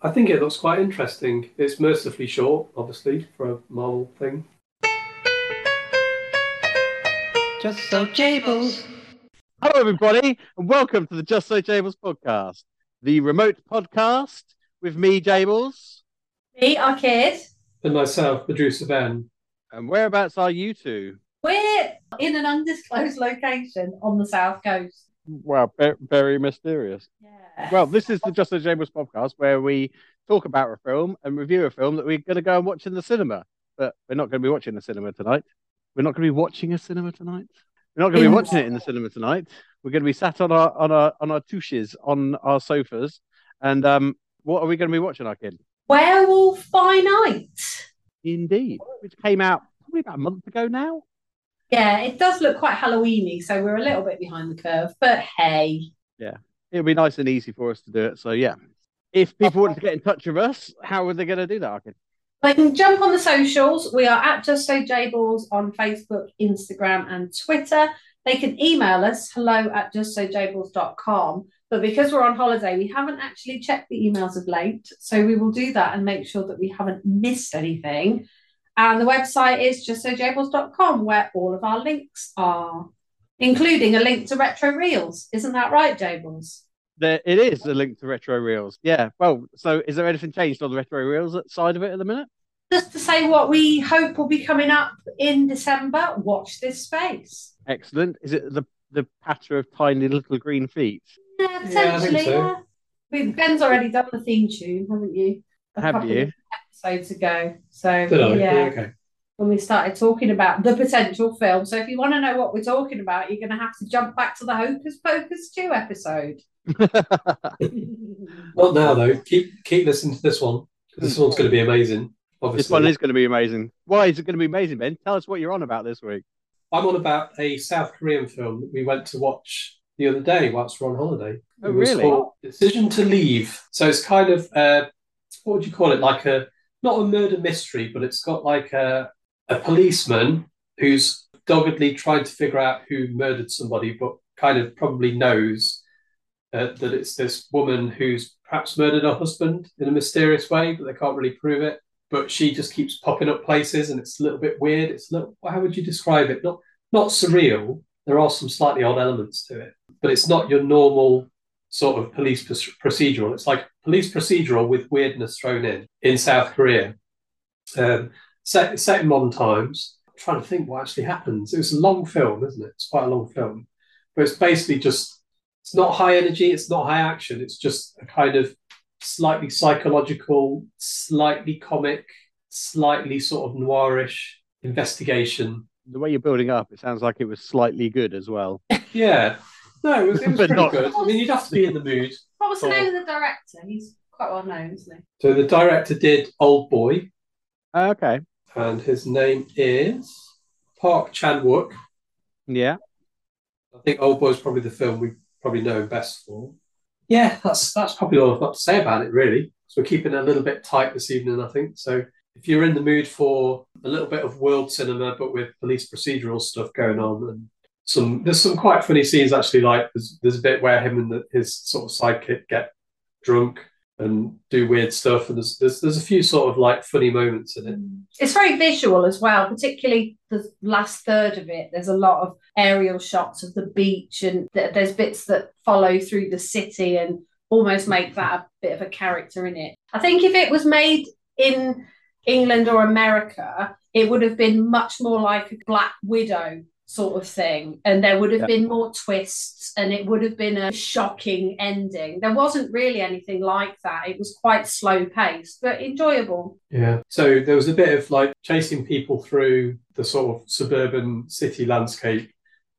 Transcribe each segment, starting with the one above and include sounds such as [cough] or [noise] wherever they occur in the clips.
I think it looks quite interesting. It's mercifully short, obviously, for a Marvel thing. Just so Jables. Hello, everybody, and welcome to the Just So Jables podcast, the remote podcast with me, Jables. Me, our kid. And myself, Medusa Ben. And whereabouts are you two? We're in an undisclosed location on the south coast. Wow, very mysterious. Yeah. Well, this is the Just So Jables podcast where we talk about a film and review a film that we're going to go and watch in the cinema. But we're not going to be watching the cinema tonight. We're not going to be watching a cinema tonight. We're not going to be watching it in the cinema tonight. We're going to be sat on our on our on our touches on our sofas. And um, what are we going to be watching, our kid? Werewolf by Night. Indeed, which came out probably about a month ago now. Yeah, it does look quite Halloweeny, so we're a little bit behind the curve. But hey, It'll be nice and easy for us to do it. So yeah, if people wanted to get in touch with us, how are they going to do that? Arkin? they can jump on the socials. We are at Just So Jables on Facebook, Instagram, and Twitter. They can email us hello at justsojables.com. But because we're on holiday, we haven't actually checked the emails of late. So we will do that and make sure that we haven't missed anything. And the website is justsojables.com, where all of our links are, including a link to Retro Reels. Isn't that right, Jables? There, it is a link to retro reels. Yeah. Well, so is there anything changed on the retro reels side of it at the minute? Just to say what we hope will be coming up in December, watch this space. Excellent. Is it the the patter of tiny little green feet? Yeah, Yeah, potentially. so. Yeah, Ben's already done the theme tune, haven't you? A Have you? of Episodes ago. So Did yeah, Okay. When we started talking about the potential film. So if you want to know what we're talking about, you're going to have to jump back to the Hocus Pocus two episode. [laughs] Not now, though. Keep keep listening to this one. 'cause This one's going to be amazing, obviously. this one is going to be amazing. Why is it going to be amazing, Ben? Tell us what you're on about this week. I'm on about a South Korean film that we went to watch the other day whilst we're on holiday. Oh, It was really? called Decision to Leave. So it's kind of uh, what would you call it? Like a not a murder mystery, but it's got like a a policeman who's doggedly trying to figure out who murdered somebody, but kind of probably knows uh, that it's this woman who's perhaps murdered her husband in a mysterious way, but they can't really prove it. But she just keeps popping up places, and it's a little bit weird. It's a little. How would you describe it? Not not surreal. There are some slightly odd elements to it, but it's not your normal sort of police pr- procedural. It's like police procedural with weirdness thrown in in South Korea. Um, set, set in modern times. I'm trying to think what actually happens. It was a long film, isn't it? It's quite a long film, but it's basically just it's not high energy, it's not high action. It's just a kind of slightly psychological, slightly comic, slightly sort of noirish investigation. The way you're building up, it sounds like it was slightly good as well. [laughs] Yeah. No, it was, it was [laughs] pretty not- good. I mean, you'd have to be in the mood. What was the name of the director? He's quite well known, isn't he? So the director did Old Boy, Uh, okay. And his name is Park Chan Wook. Yeah. I think Old Boy is probably the film we probably know him best for. Yeah, that's that's probably all I've got to say about it, really. So we're keeping it a little bit tight this evening, I think. So if you're in the mood for a little bit of world cinema, but with police procedural stuff going on, and some there's some quite funny scenes actually. Like there's there's a bit where him and the, his sort of sidekick get drunk and do weird stuff, and there's there's there's a few sort of like funny moments in it. It's very visual as well, particularly the last third of it. There's a lot of aerial shots of the beach, and th- there's bits that follow through the city and almost make that a bit of a character in it. I think if it was made in England or America, it would have been much more like a Black Widow sort of thing, and there would have Yeah. been more twists, and it would have been a shocking ending. There wasn't really anything like that. It was quite slow paced, but enjoyable. Yeah. So there was a bit of like chasing people through the sort of suburban city landscape,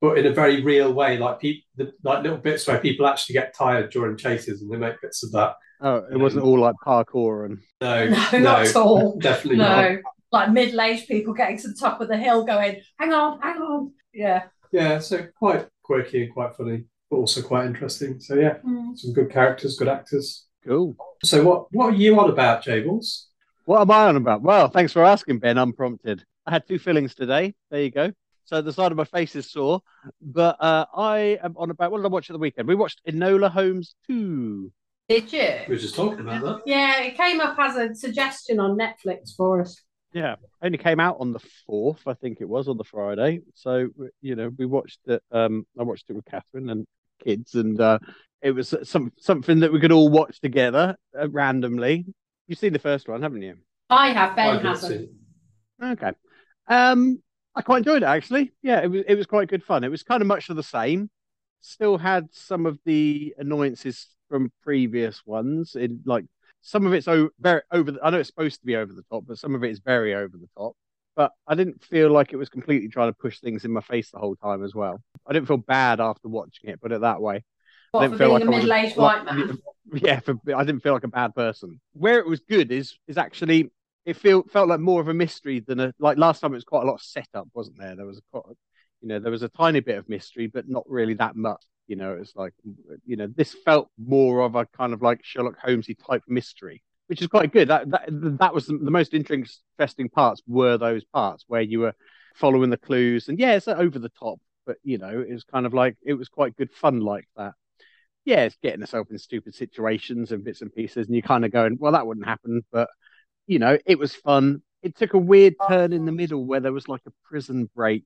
but in a very real way, like people, like little bits where people actually get tired during chases, and they make bits of that. Oh, it wasn't all like parkour and No, [laughs] No, not at all. definitely not. No, like middle-aged people getting to the top of the hill, going, "Hang on, hang on." Yeah. Yeah, so quite quirky and quite funny, but also quite interesting. So yeah, Mm. some good characters, good actors. cool. So what what are you on about, Jables? What am I on about? Well, thanks for asking, Ben, unprompted. I had two fillings today. There you go. So the side of my face is sore. But uh, I am on about what did I watch at the weekend? We watched Enola Holmes 2. Did you? We were just talking about that. Yeah, it came up as a suggestion on Netflix for us. Yeah, only came out on the fourth, I think it was on the Friday. So you know, we watched it. Um, I watched it with Catherine and kids, and uh, it was some something that we could all watch together uh, randomly. You've seen the first one, haven't you? I have, Ben I've hasn't. Okay. Um, I quite enjoyed it actually. Yeah, it was it was quite good fun. It was kind of much of the same. Still had some of the annoyances from previous ones. In like some of it's o- very over. The, I know it's supposed to be over the top, but some of it is very over the top. But I didn't feel like it was completely trying to push things in my face the whole time as well. I didn't feel bad after watching it, put it that way. What, didn't for feel being like a I middle-aged like- white man? [laughs] Yeah, for, I didn't feel like a bad person. Where it was good is is actually it feel felt like more of a mystery than a like last time. It was quite a lot of setup, wasn't there? There was a quite, you know there was a tiny bit of mystery, but not really that much. You know, it's like you know this felt more of a kind of like Sherlock Holmesy type mystery, which is quite good. That that that was the, the most interesting parts were those parts where you were following the clues, and yeah, it's over the top, but you know it was kind of like it was quite good fun like that yeah, it's getting herself in stupid situations and bits and pieces, and you're kind of going, well, that wouldn't happen, but you know, it was fun. It took a weird turn in the middle where there was like a prison break,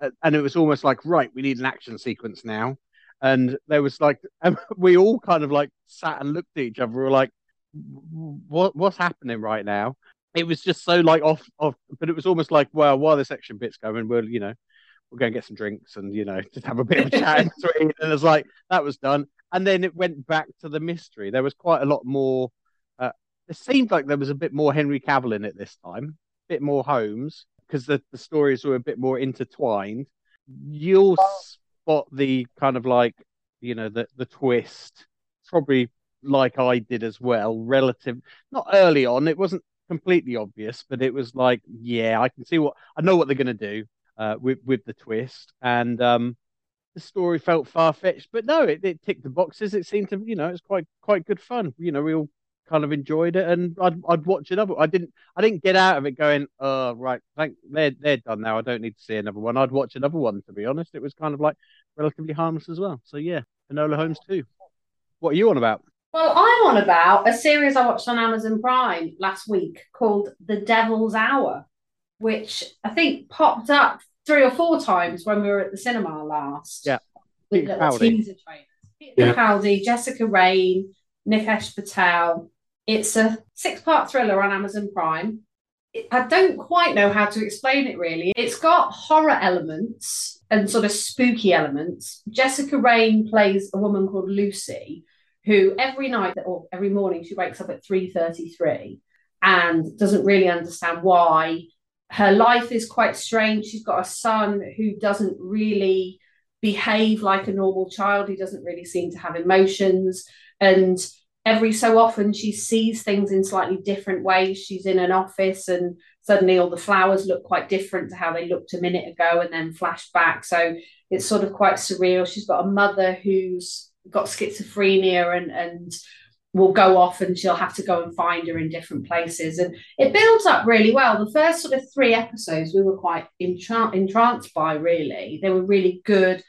and it was almost like, right, we need an action sequence now, and there was like, and [laughs] we all kind of like sat and looked at each other, we were like, what what's happening right now? It was just so like off off, but it was almost like, well, while this action bit's going, we'll you know, we'll go and get some drinks and you know, [laughs] just have a bit of chat and it's like that was done and then it went back to the mystery. There was quite a lot more. Uh, it seemed like there was a bit more Henry Cavill in it this time, a bit more Holmes, because the, the stories were a bit more intertwined. You'll spot the kind of like, you know, the, the twist, probably like I did as well, relative, not early on. It wasn't completely obvious, but it was like, yeah, I can see what, I know what they're going to do uh, with, with the twist. And, um, the story felt far fetched, but no, it, it ticked the boxes. It seemed to, you know, it's quite quite good fun. You know, we all kind of enjoyed it, and I'd I'd watch another. I didn't I didn't get out of it going, oh right, thank they're they're done now. I don't need to see another one. I'd watch another one. To be honest, it was kind of like relatively harmless as well. So yeah, Enola Holmes 2. What are you on about? Well, I'm on about a series I watched on Amazon Prime last week called The Devil's Hour, which I think popped up three or four times when we were at the cinema last. Yeah. With Peter little Capaldi. teaser trailers. Peter Yeah. Capaldi, Jessica Raine, Nikesh Patel. It's a six-part thriller on Amazon Prime. I don't quite know how to explain it really. It's got horror elements and sort of spooky elements. Jessica Raine plays a woman called Lucy, who every night or every morning she wakes up at 3:33 and doesn't really understand why. Her life is quite strange. She's got a son who doesn't really behave like a normal child. He doesn't really seem to have emotions. And every so often she sees things in slightly different ways. She's in an office and suddenly all the flowers look quite different to how they looked a minute ago and then flash back. So it's sort of quite surreal. She's got a mother who's got schizophrenia and and will go off and she'll have to go and find her in different places. And it builds up really well. The first sort of three episodes we were quite entra- entranced by, really. They were really good.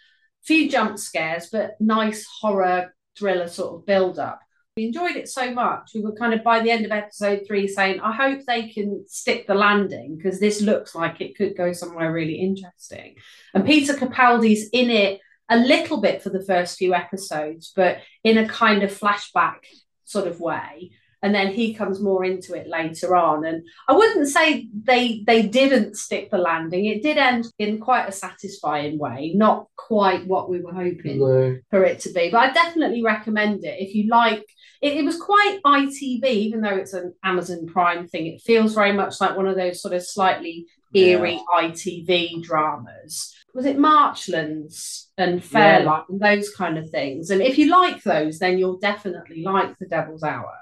Few jump scares, but nice horror thriller sort of build up. We enjoyed it so much. We were kind of by the end of episode three saying, I hope they can stick the landing because this looks like it could go somewhere really interesting. And Peter Capaldi's in it a little bit for the first few episodes, but in a kind of flashback sort of way. And then he comes more into it later on. And I wouldn't say they they didn't stick the landing. It did end in quite a satisfying way, not quite what we were hoping No. for it to be. But I definitely recommend it if you like. It, it was quite ITV, even though it's an Amazon Prime thing. It feels very much like one of those sort of slightly eerie ITV dramas. Was it Marchlands and Fairlight and those kind of things? And if you like those, then you'll definitely like The Devil's Hour.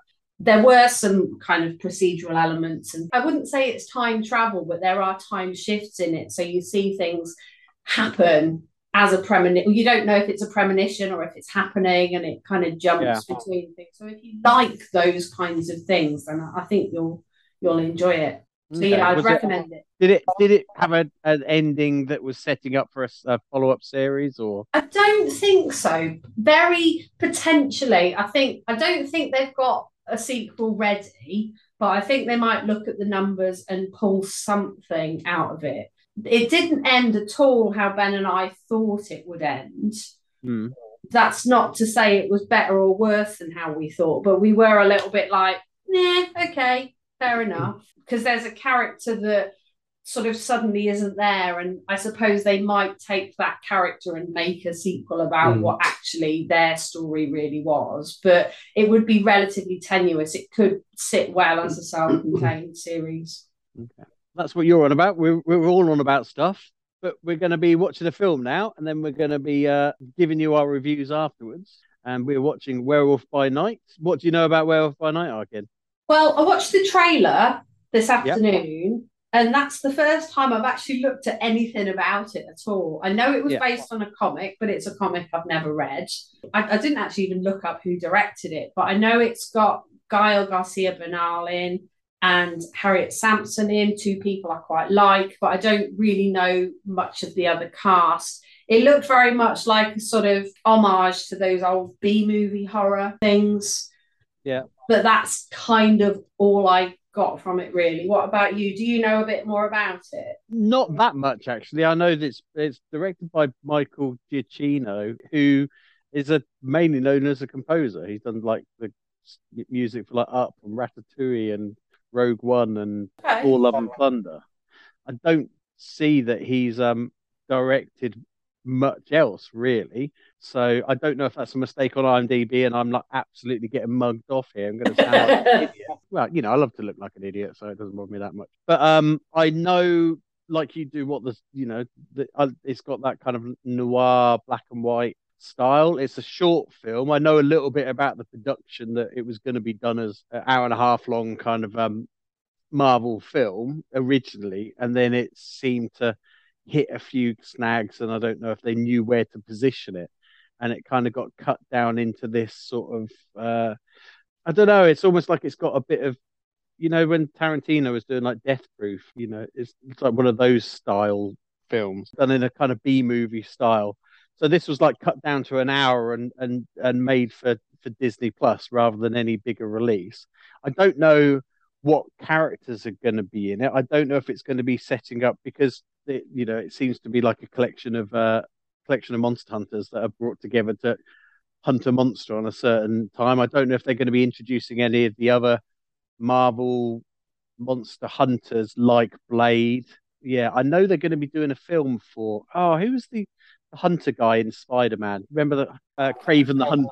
There were some kind of procedural elements, and I wouldn't say it's time travel, but there are time shifts in it. So you see things happen as a premonition. You don't know if it's a premonition or if it's happening, and it kind of jumps Yeah. between things. So if you like those kinds of things, then I think you'll you'll enjoy it. So Okay. yeah, I'd Was it- recommend it. Did it did it have a, an ending that was setting up for a follow up series or? I don't think so. Very potentially. I think I don't think they've got a sequel ready, but I think they might look at the numbers and pull something out of it. It didn't end at all how Ben and I thought it would end. Hmm. That's not to say it was better or worse than how we thought, but we were a little bit like, nah, okay, fair enough. Because there's a character that sort of suddenly isn't there and i suppose they might take that character and make a sequel about Mm. what actually their story really was but it would be relatively tenuous it could sit well as a self-contained series Okay. That's what you're on about. We're we're all on about stuff, but we're going to be watching a film now, and then we're going to be uh, giving you our reviews afterwards. And we're watching Werewolf by Night. What do you know about Werewolf by Night, Arkin? well i watched the trailer this afternoon and that's the first time i've actually looked at anything about it at all i know it was Yeah. based on a comic but it's a comic i've never read I, I didn't actually even look up who directed it but i know it's got gael garcia bernal in and Harriet Sansom in, two people I quite like, but I don't really know much of the other cast. It looked very much like a sort of homage to those old B movie horror things. Yeah. But that's kind of all I got from it, really. What about you? Do you know a bit more about it? Not that much, actually. I know that it's it's directed by Michael Giacchino, who is a mainly known as a composer. He's done like the music for like Up and Ratatouille and Rogue One and Okay. Thor Love and Thunder. I don't see that he's um directed much else really. So I don't know if that's a mistake on IMDb and I'm like absolutely getting mugged off here. I'm going to sound like an idiot. [laughs] Well, you know, I love to look like an idiot, so it doesn't bother me that much. But um, I know, like you do, what the you know, the, uh, it's got that kind of noir, black and white style. It's a short film. I know a little bit about the production that it was going to be done as an hour and a half long kind of um Marvel film originally, and then it seemed to hit a few snags, and I don't know if they knew where to position it, and it kind of got cut down into this sort of uh, I don't know. It's almost like it's got a bit of you know when Tarantino was doing like Death Proof, you know, it's, it's like one of those style films done in a kind of B movie style. So this was like cut down to an hour and and and made for for Disney Plus rather than any bigger release. I don't know what characters are going to be in it. I don't know if it's going to be setting up because it, you know it seems to be like a collection of uh collection of monster hunters that are brought together to hunt a monster on a certain time. I don't know if they're going to be introducing any of the other Marvel monster hunters like Blade. Yeah, I know they're going to be doing a film for. Oh, who was the, the hunter guy in Spider Man? Remember the uh, Kraven the Hunter?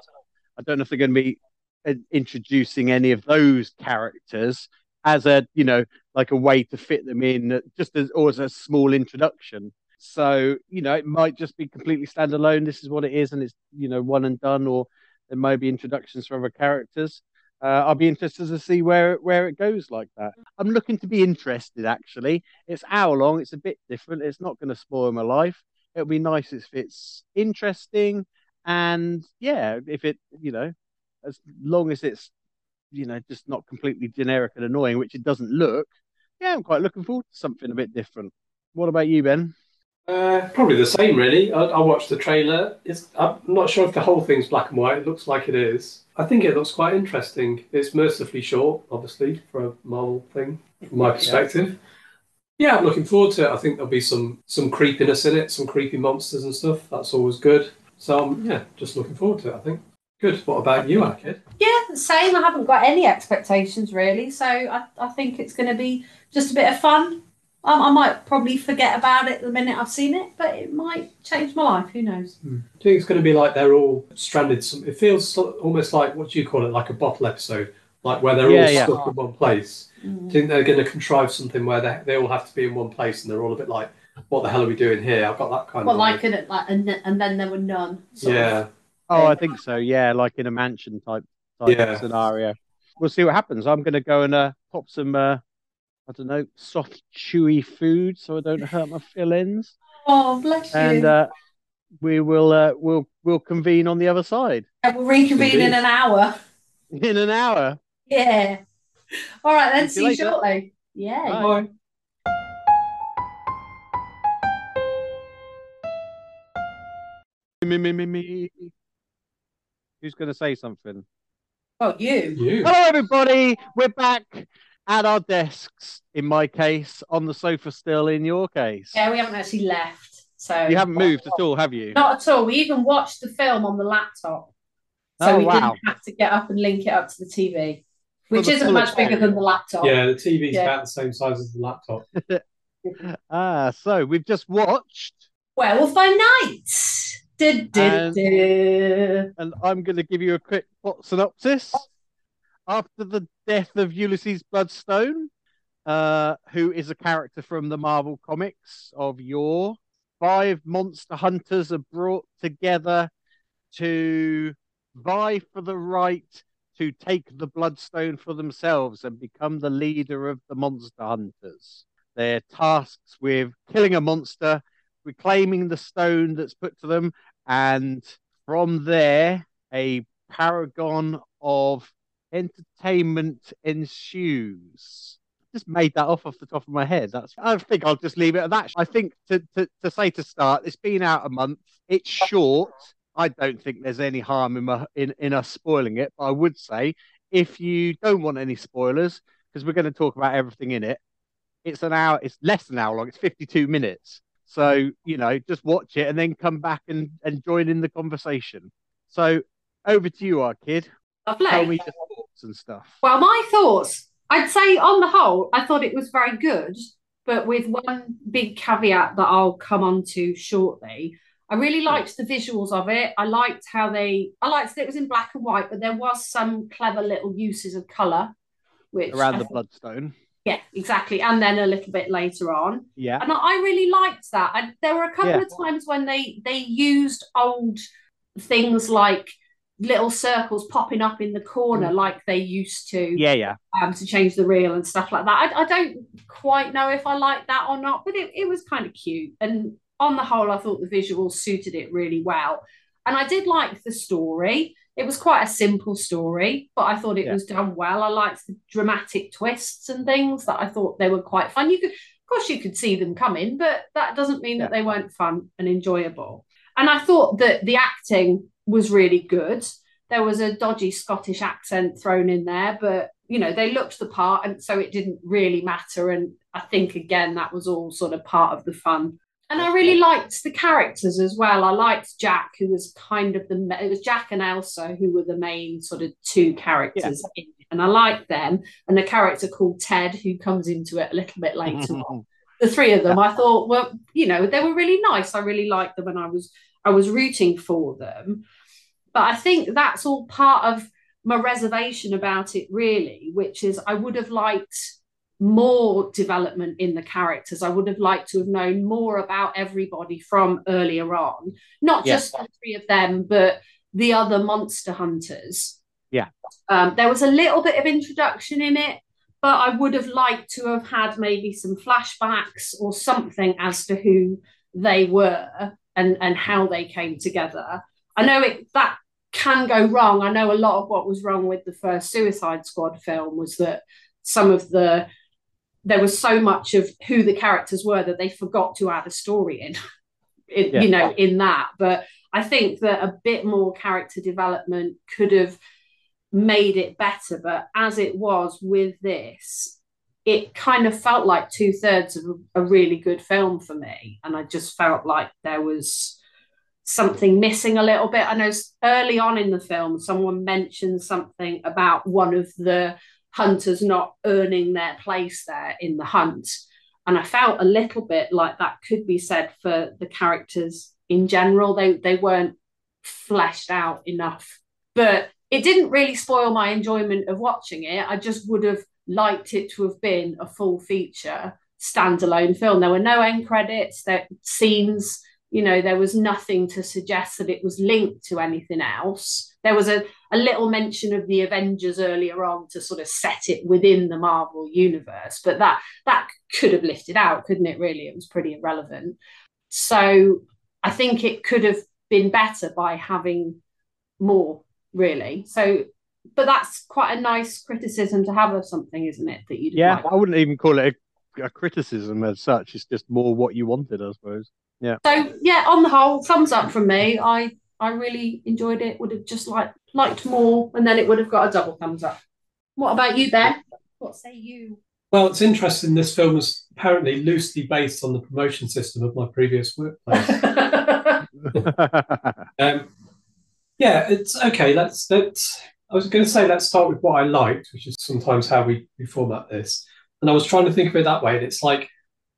I don't know if they're going to be uh, introducing any of those characters as a you know like a way to fit them in, just as or as a small introduction. So you know it might just be completely standalone. This is what it is, and it's you know one and done, or there might be introductions for other characters. Uh, I'll be interested to see where where it goes like that. I'm looking to be interested. Actually, it's hour long. It's a bit different. It's not going to spoil my life. It'll be nice if it's interesting, and yeah, if it you know, as long as it's you know just not completely generic and annoying, which it doesn't look. Yeah, I'm quite looking forward to something a bit different. What about you, Ben? Uh, probably the same, really. I, I watched the trailer. It's, I'm not sure if the whole thing's black and white. It looks like it is. I think it looks quite interesting. It's mercifully short, obviously, for a Marvel thing, from my perspective. Yeah, I'm looking forward to it. I think there'll be some some creepiness in it, some creepy monsters and stuff. That's always good. So um, yeah, just looking forward to it. I think. Good. What about you, Akid? Yeah, same. I haven't got any expectations really, so I, I think it's going to be just a bit of fun. Um, I might probably forget about it the minute I've seen it, but it might change my life. Who knows? Do you think it's going to be like they're all stranded? Some, it feels almost like what do you call it? Like a bottle episode, like where they're Yeah, all yeah. stuck in one place. Do you think they're going to contrive something where they, they all have to be in one place and they're all a bit like, what the hell are we doing here? I've got that kind of Well, of like it, like, and, then- and then there were none. sort of. Yeah, Oh, I think so. Yeah, like in a mansion type type Yeah. scenario. We'll see what happens. I'm going to go and uh, pop some, uh, I don't know, soft, chewy food so I don't hurt my feelings. Oh, bless you. And uh, we will uh, we'll we'll convene on the other side Yeah, we'll reconvene in an hour. [laughs] in an hour. Yeah. All right, then. See you See you later. shortly. Yeah. Bye. Bye. Me, me, me, me. Who's going to say something? Oh, you. You. Hello, everybody. We're back at our desks. In my case, on the sofa still. In your case, Yeah, we haven't actually left. So you haven't moved at all, have you? Not at all. We even watched the film on the laptop. So Oh, we wow. didn't have to get up and link it up to the TV, which the isn't much bigger than the laptop. Yeah, the TV's Yeah. about the same size as the laptop. [laughs] Ah, so we've just watched, Werewolf by Night. Du, du, And- and I'm going to give you a quick plot synopsis. After the death of Ulysses Bloodstone, uh, who is a character from the Marvel comics of yore, five monster hunters are brought together to vie for the right to take the Bloodstone for themselves and become the leader of the monster hunters. They're tasked with killing a monster, reclaiming the stone that's put to them, and from there, a paragon of entertainment ensues. Just made that off off the top of my head. That's. I think I'll just leave it at that. I think to to, to say to start, it's been out a month. It's short. I don't think there's any harm in, my, in in us spoiling it. But I would say if you don't want any spoilers, because we're going to talk about everything in it, it's an hour. It's less than an hour long. It's 52 minutes. So you know, just watch it and then come back and and join in the conversation. So over to you, our kid. Tell me your thoughts and stuff. Well, my thoughts, I'd say on the whole, I thought it was very good, but with one big caveat that I'll come on to shortly. I really liked the visuals of it. I liked how they, I liked that it was in black and white, but there was some clever little uses of colour, which Around I the thought- bloodstone. Yeah, exactly. And then a little bit later on. Yeah. And I really liked that. And there were a couple Yeah. of times when they they used old things like little circles popping up in the corner like they used to Mm. Yeah, yeah. um, to change the reel and stuff like that. I, I don't quite know if I like that or not, but it, it was kind of cute. And on the whole, I thought the visuals suited it really well. And I did like the story. It was quite a simple story, but I thought it Yeah. was done well. I liked the dramatic twists and things that I thought they were quite fun. You could, of course, you could see them coming, but that doesn't mean that they weren't fun and enjoyable. And I thought that the acting was really good. There was a dodgy Scottish accent thrown in there, but you know, they looked the part, and so it didn't really matter. And I think again that was all sort of part of the fun. And I really liked the characters as well. I liked Jack, who was kind of the it was Jack and Elsa who were the main sort of two characters, in and I liked them. And the character called Ted, who comes into it a little bit later on. Mm-hmm. The three of them I thought were you know they were really nice. I really liked them and I was I was rooting for them. But I think that's all part of my reservation about it really which is I would have liked more development in the characters I would have liked to have known more about everybody from earlier on not Yeah. just the three of them but the other monster hunters Yeah. um, there was a little bit of introduction in it but I would have liked to have had maybe some flashbacks or something as to who they were and and how they came together. I know it that can go wrong. I know a lot of what was wrong with the first Suicide Squad film was that some of the there was so much of who the characters were that they forgot to add a story in, [laughs] in Yeah. you know, in that. But I think that a bit more character development could have made it better. But as it was with this, it kind of felt like two thirds of a, really good film for me. And I just felt like there was something missing a little bit. I know early on in the film, someone mentioned something about one of the hunters not earning their place there in the hunt. And I felt a little bit like that could be said for the characters in general. They they weren't fleshed out enough. But it didn't really spoil my enjoyment of watching it. I just would have liked it to have been a full feature standalone film. There were no end credits, there scenes, you know, there was nothing to suggest that it was linked to anything else. There was a, a little mention of the Avengers earlier on to sort of set it within the Marvel universe, but that that could have lifted out, couldn't it? Really, it was pretty irrelevant. So I think it could have been better by having more, really. So but that's quite a nice criticism to have of something, isn't it? That you Yeah, like. I wouldn't even call it a, a criticism as such. It's just more what you wanted, I suppose. Yeah. So yeah, on the whole, thumbs up from me. I I really enjoyed it. Would have just like liked more, and then it would have got a double thumbs up. What about you, Ben? What say you? Well, it's interesting. This film was apparently loosely based on the promotion system of my previous workplace. [laughs] [laughs] um, yeah, it's okay. Let's let's. I was going to say let's start with what I liked, which is sometimes how we, we format this. And I was trying to think of it that way. And it's like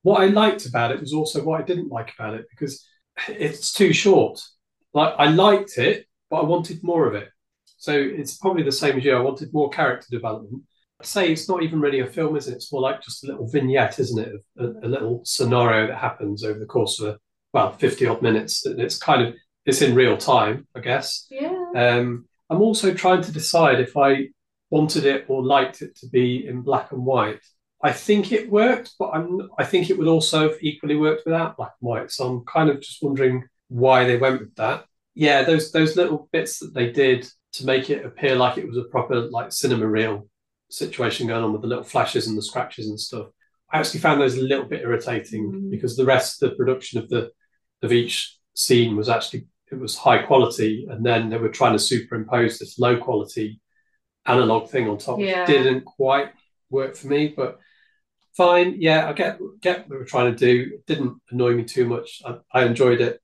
what I liked about it was also what I didn't like about it because it's too short. Like I liked it, but I wanted more of it. So it's probably the same as you. I wanted more character development. I'd say it's not even really a film, is it? It's more like just a little vignette, isn't it? A, a little scenario that happens over the course of a, well, 50 odd minutes. And it's kind of, it's in real time, I guess. Yeah. Um, I'm also trying to decide if I wanted it or liked it to be in black and white. I think it worked, but I'm, I think it would also have equally worked without black and white. So I'm kind of just wondering why they went with that. Yeah, those those little bits that they did to make it appear like it was a proper like cinema reel situation going on with the little flashes and the scratches and stuff. I actually found those a little bit irritating Mm. because the rest of the production of the of each scene was actually it was high quality, and then they were trying to superimpose this low quality analog thing on top, Yeah. which didn't quite work for me. But fine, yeah, I get get what they were trying to do. It didn't annoy me too much. I, I enjoyed it.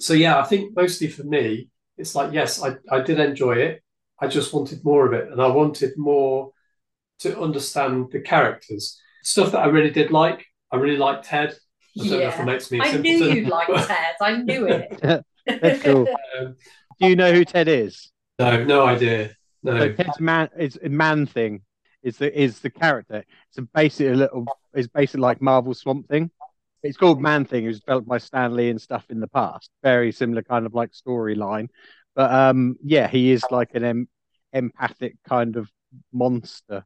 So yeah, I think mostly for me, it's like yes, I, I did enjoy it. I just wanted more of it, and I wanted more to understand the characters. Stuff that I really did like. I really liked Ted. I don't know if Yeah. it makes me a I knew you'd like but, Ted. I knew it. [laughs] [laughs] That's cool. um, Do you know who Ted is? no, no idea. So No. Ted's man is a man thing. Is the is the character? It's a basically a little. It's basically like Marvel Swamp Thing. It's called Man Thing. It was developed by Stan Lee and stuff in the past. Very similar kind of like storyline, but um, yeah, he is like an em- empathic kind of monster.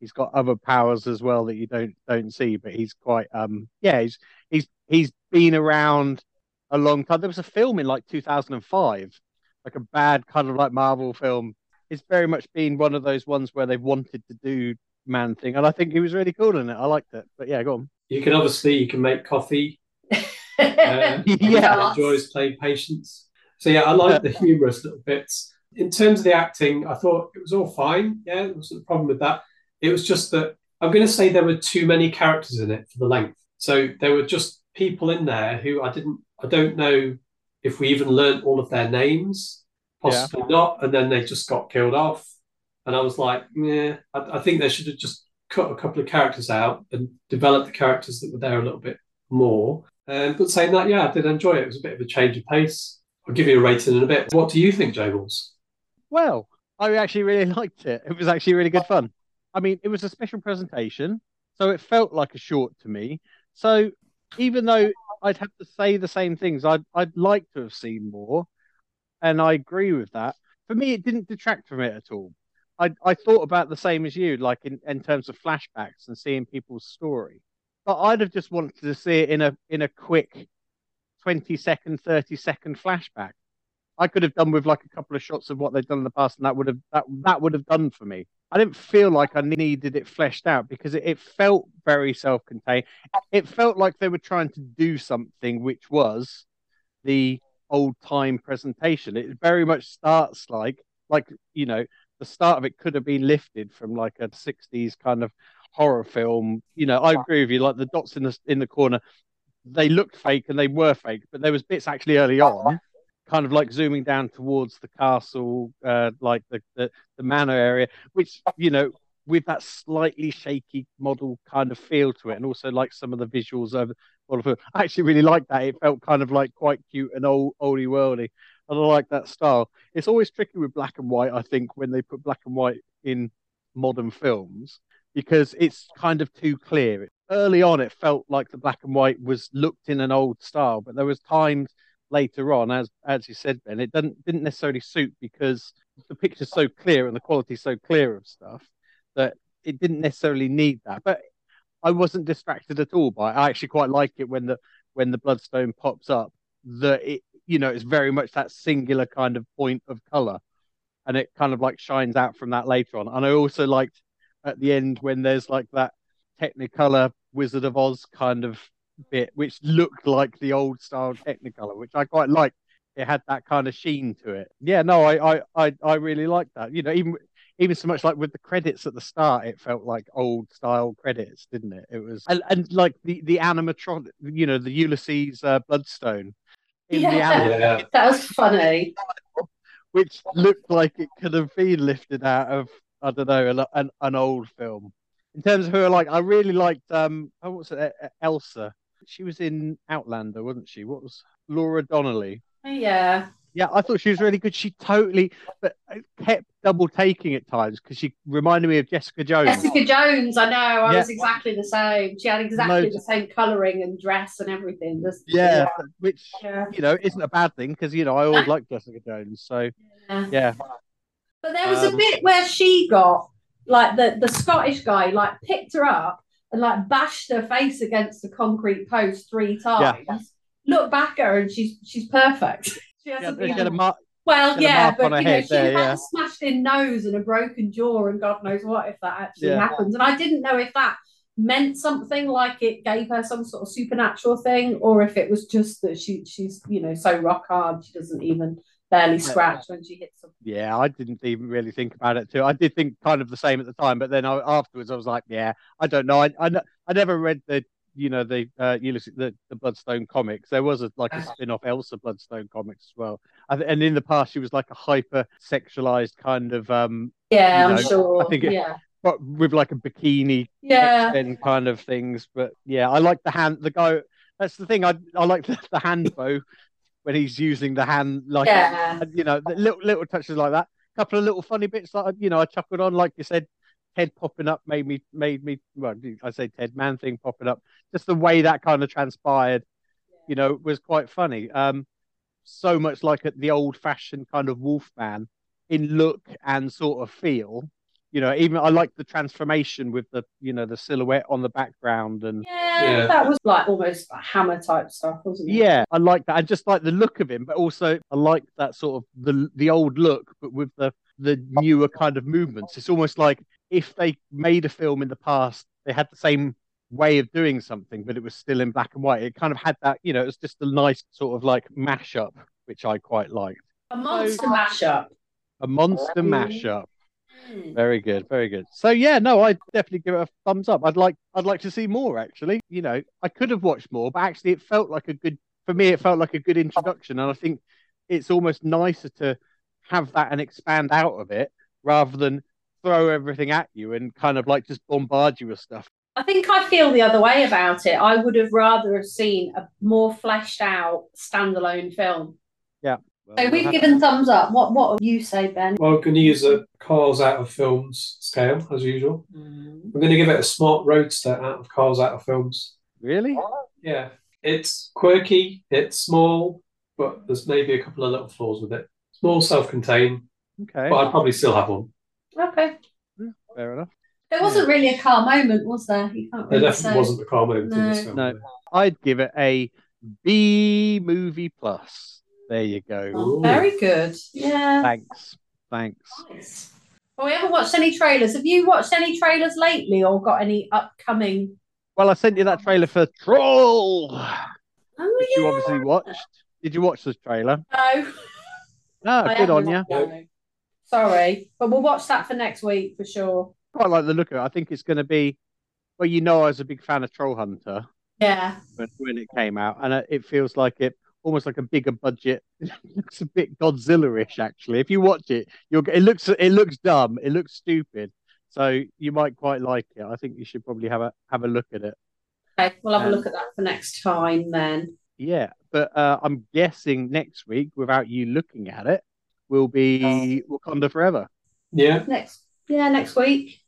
He's got other powers as well that you don't don't see, but he's quite um, yeah, he's he's he's been around a long time. There was a film in like 2005, like a bad kind of like Marvel film it's very much been one of those ones where they've wanted to do man thing, and I think he was really cool in it. I liked it, but yeah, go on. You can obviously you can make coffee. [laughs] Uh, Yeah. He enjoys playing patience. So yeah, I like the humorous little bits. In terms of the acting, I thought it was all fine. Yeah, there wasn't a problem with that. It was just that I'm going to say there were too many characters in it for the length. So there were just people in there who I didn't. I don't know if we even learned all of their names. Possibly not. And then they just got killed off. And I was like, yeah, I, I think they should have just cut a couple of characters out and develop the characters that were there a little bit more. Um, but saying that, yeah, I did enjoy it. It was a bit of a change of pace. I'll give you a rating in a bit. What do you think, Jables? Well, I actually really [laughs] liked it. It was actually really good fun. I mean, it was a special presentation, so it felt like a short to me. So even though I'd have to say the same things, I'd I'd like to have seen more, and I agree with that. For me, it didn't detract from it at all. I I thought about the same as you, like in, in terms of flashbacks and seeing people's story. But I'd have just wanted to see it in a in a quick 20 second, 30 second flashback. I could have done with like a couple of shots of what they've done in the past, and that would have that that would have done for me. I didn't feel like I needed it fleshed out because it, it felt very self-contained. It felt like they were trying to do something, which was the old time presentation. It very much starts like like you know the start of it could have been lifted from like a '60s kind of horror film. You know, I agree with you. Like the dots in the in the corner, they looked fake and they were fake, but there was bits actually early on kind of like zooming down towards the castle, uh, like the, the the manor area, which you know with that slightly shaky model kind of feel to it, and also like some of the visuals of it. I actually really liked that. It felt kind of like quite cute and old oldie worldy, I like that style. It's always tricky with black and white. I think when they put black and white in modern films because it's kind of too clear. Early on, it felt like the black and white was looked in an old style, but there was times later on, as as you said, Ben, it didn't didn't necessarily suit because the picture's so clear and the quality's so clear of stuff that it didn't necessarily need that. But I wasn't distracted at all by it. I actually quite like it when the when the bloodstone pops up. That it you know it's very much that singular kind of point of color. and it kind of like shines out from that later on. And I also liked at the end when there's like that Technicolor Wizard of Oz kind of bit, which looked like the old style Technicolor, which I quite liked. It had that kind of sheen to it. Yeah, no, I I I, I really liked that. You know, even even so much like with the credits at the start, it felt like old style credits, didn't it? It was and, and like the the animatronic, you know, the Ulysses uh, Bloodstone. In Yeah. anim- Yeah. That was funny. which looked like it could have been lifted out of I don't know an, an, an old film. In terms of her, like I really liked um oh, what's it Elsa. She was in Outlander, wasn't she? What was Laura Donnelly? Yeah. Yeah, I thought she was really good. She totally, but kept double taking at times because she reminded me of Jessica Jones. Jessica Jones, I know. I Yeah. was exactly the same. She had exactly Loads. the same colouring and dress and everything. Just, Yeah, which yeah. you know isn't a bad thing because you know I always liked Jessica Jones. So yeah. yeah, But there was a Um, bit where she got like the the Scottish guy like picked her up and like bashed her face against the concrete post three times. Look back at her and she's she's perfect. She hasn't been- a mark. well, she had a yeah, but you know, she there, had yeah. a smashed in nose and a broken jaw, and God knows what if that actually Yeah. happens. And I didn't know if that meant something like it gave her some sort of supernatural thing, or if it was just that she she's you know so rock hard she doesn't even barely scratch when she hits something. Yeah, I didn't even really think about it too. I did think kind of the same at the time, but then I, afterwards I was like, yeah, I don't know. I, I, I never read the you know the uh Ulysses the, the Bloodstone comics. There was a, like a spin-off Elsa Bloodstone comics as well. I, th- and in the past she was like a hyper sexualized kind of um Yeah, You I'm sure. I think it- yeah, but with like a bikini yeah. Kind of things. But yeah, I like the hand the guy that's the thing. I I like the, the hand [laughs] bow when he's using the hand like Yeah. you know, the little little touches like that. A couple of little funny bits that I- you know I chuckled on, like you said. Ted popping up made me made me well. I say Ted Man thing popping up. Just the way that kind of transpired, you know, was quite funny. Um, so much like a, the old fashioned kind of Wolfman in look and sort of feel. You know, even I like the transformation with the you know the silhouette on the background and Yeah, Yeah. that was like almost like hammer type stuff, wasn't it? Yeah, I like that. I just like the look of him, but also I like that sort of the the old look, but with the the newer kind of movements. It's almost like if they made a film in the past, they had the same way of doing something, but it was still in black and white. It kind of had that, you know, it was just a nice sort of like mashup, which I quite liked. A monster mashup. A monster mashup. Hmm. Very good, very good. So yeah, no, I definitely give it a thumbs up. I'd like I'd like to see more actually. You know, I could have watched more, but actually it felt like a good for me it felt like a good introduction and I think it's almost nicer to have that and expand out of it rather than throw everything at you and kind of like just bombard you with stuff. I think I feel the other way about it. I would have rather have seen a more fleshed out standalone film. Well, So we'll we've have- given thumbs up. What what do you say, Ben? Well, I'm going to use a cars out of films scale as usual. I'm going to give it a smart roadster out of cars out of films. really? Yeah, it's quirky, it's small, but there's maybe a couple of little flaws with it. Small, self-contained, Okay, but I'd probably still have one. Okay. fair enough. There wasn't really a car moment, was there? You can't There really definitely say. wasn't the car moment in this No. film. No. I'd give it a B movie plus. There you go. Oh, very good. Yeah. Thanks. Thanks. Nice. Well, we haven't watched any trailers. Have you watched any trailers lately or got any upcoming? Well, I sent you that trailer for Troll, Oh, which you obviously watched. Did you watch the trailer? No. No, [laughs] I good on you. No. Sorry, but we'll watch that for next week for sure. Quite like the look of it. I think it's going to be. Well, you know, I was a big fan of Troll Hunter Yeah. when, when it came out, and it- feels like it almost like a bigger budget. [laughs] It looks a bit Godzilla-ish, actually. If you watch it, you'll get. It looks. It looks dumb. It looks stupid. So you might quite like it. I think you should probably have a have a look at it. Okay, we'll have a Um, look at that for next time then. Yeah, but uh, I'm guessing next week, without you looking at it, will be Wakanda Forever. Yeah, Next, yeah, next week.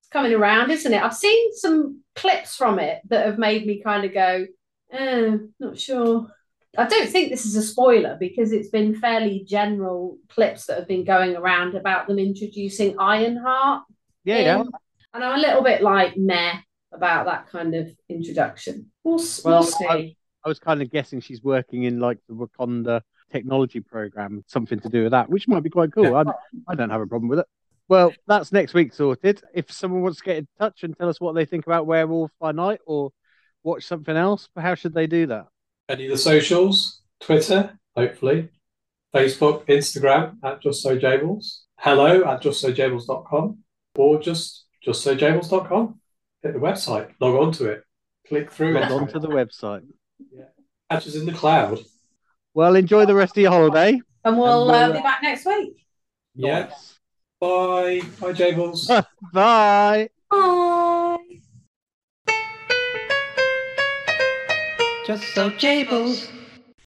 It's coming around, isn't it? I've seen some clips from it that have made me kind of go, eh, not sure. I don't think this is a spoiler because it's been fairly general clips that have been going around about them introducing Ironheart. Yeah, yeah. And I'm a little bit like meh about that kind of introduction. We'll, Well, we'll see. I was kind of guessing she's working in like the Wakanda technology program, something to do with that, which might be quite cool. I, I don't have a problem with it. Well, that's next week sorted. If someone wants to get in touch and tell us what they think about Werewolf by Night or watch something else, how should they do that? Any of the socials, Twitter, hopefully, Facebook, Instagram at Just So Jables, hello at just so justsojables.com, or just justsojables.com. Hit the website, log on to it, click through Log it. on to the website. Yeah. us in the cloud. Well, enjoy the rest of your holiday. And we'll And uh, we'll, be back next week. Yeah. Bye. Bye, Jables. [laughs] Bye. Bye. Just so Jables.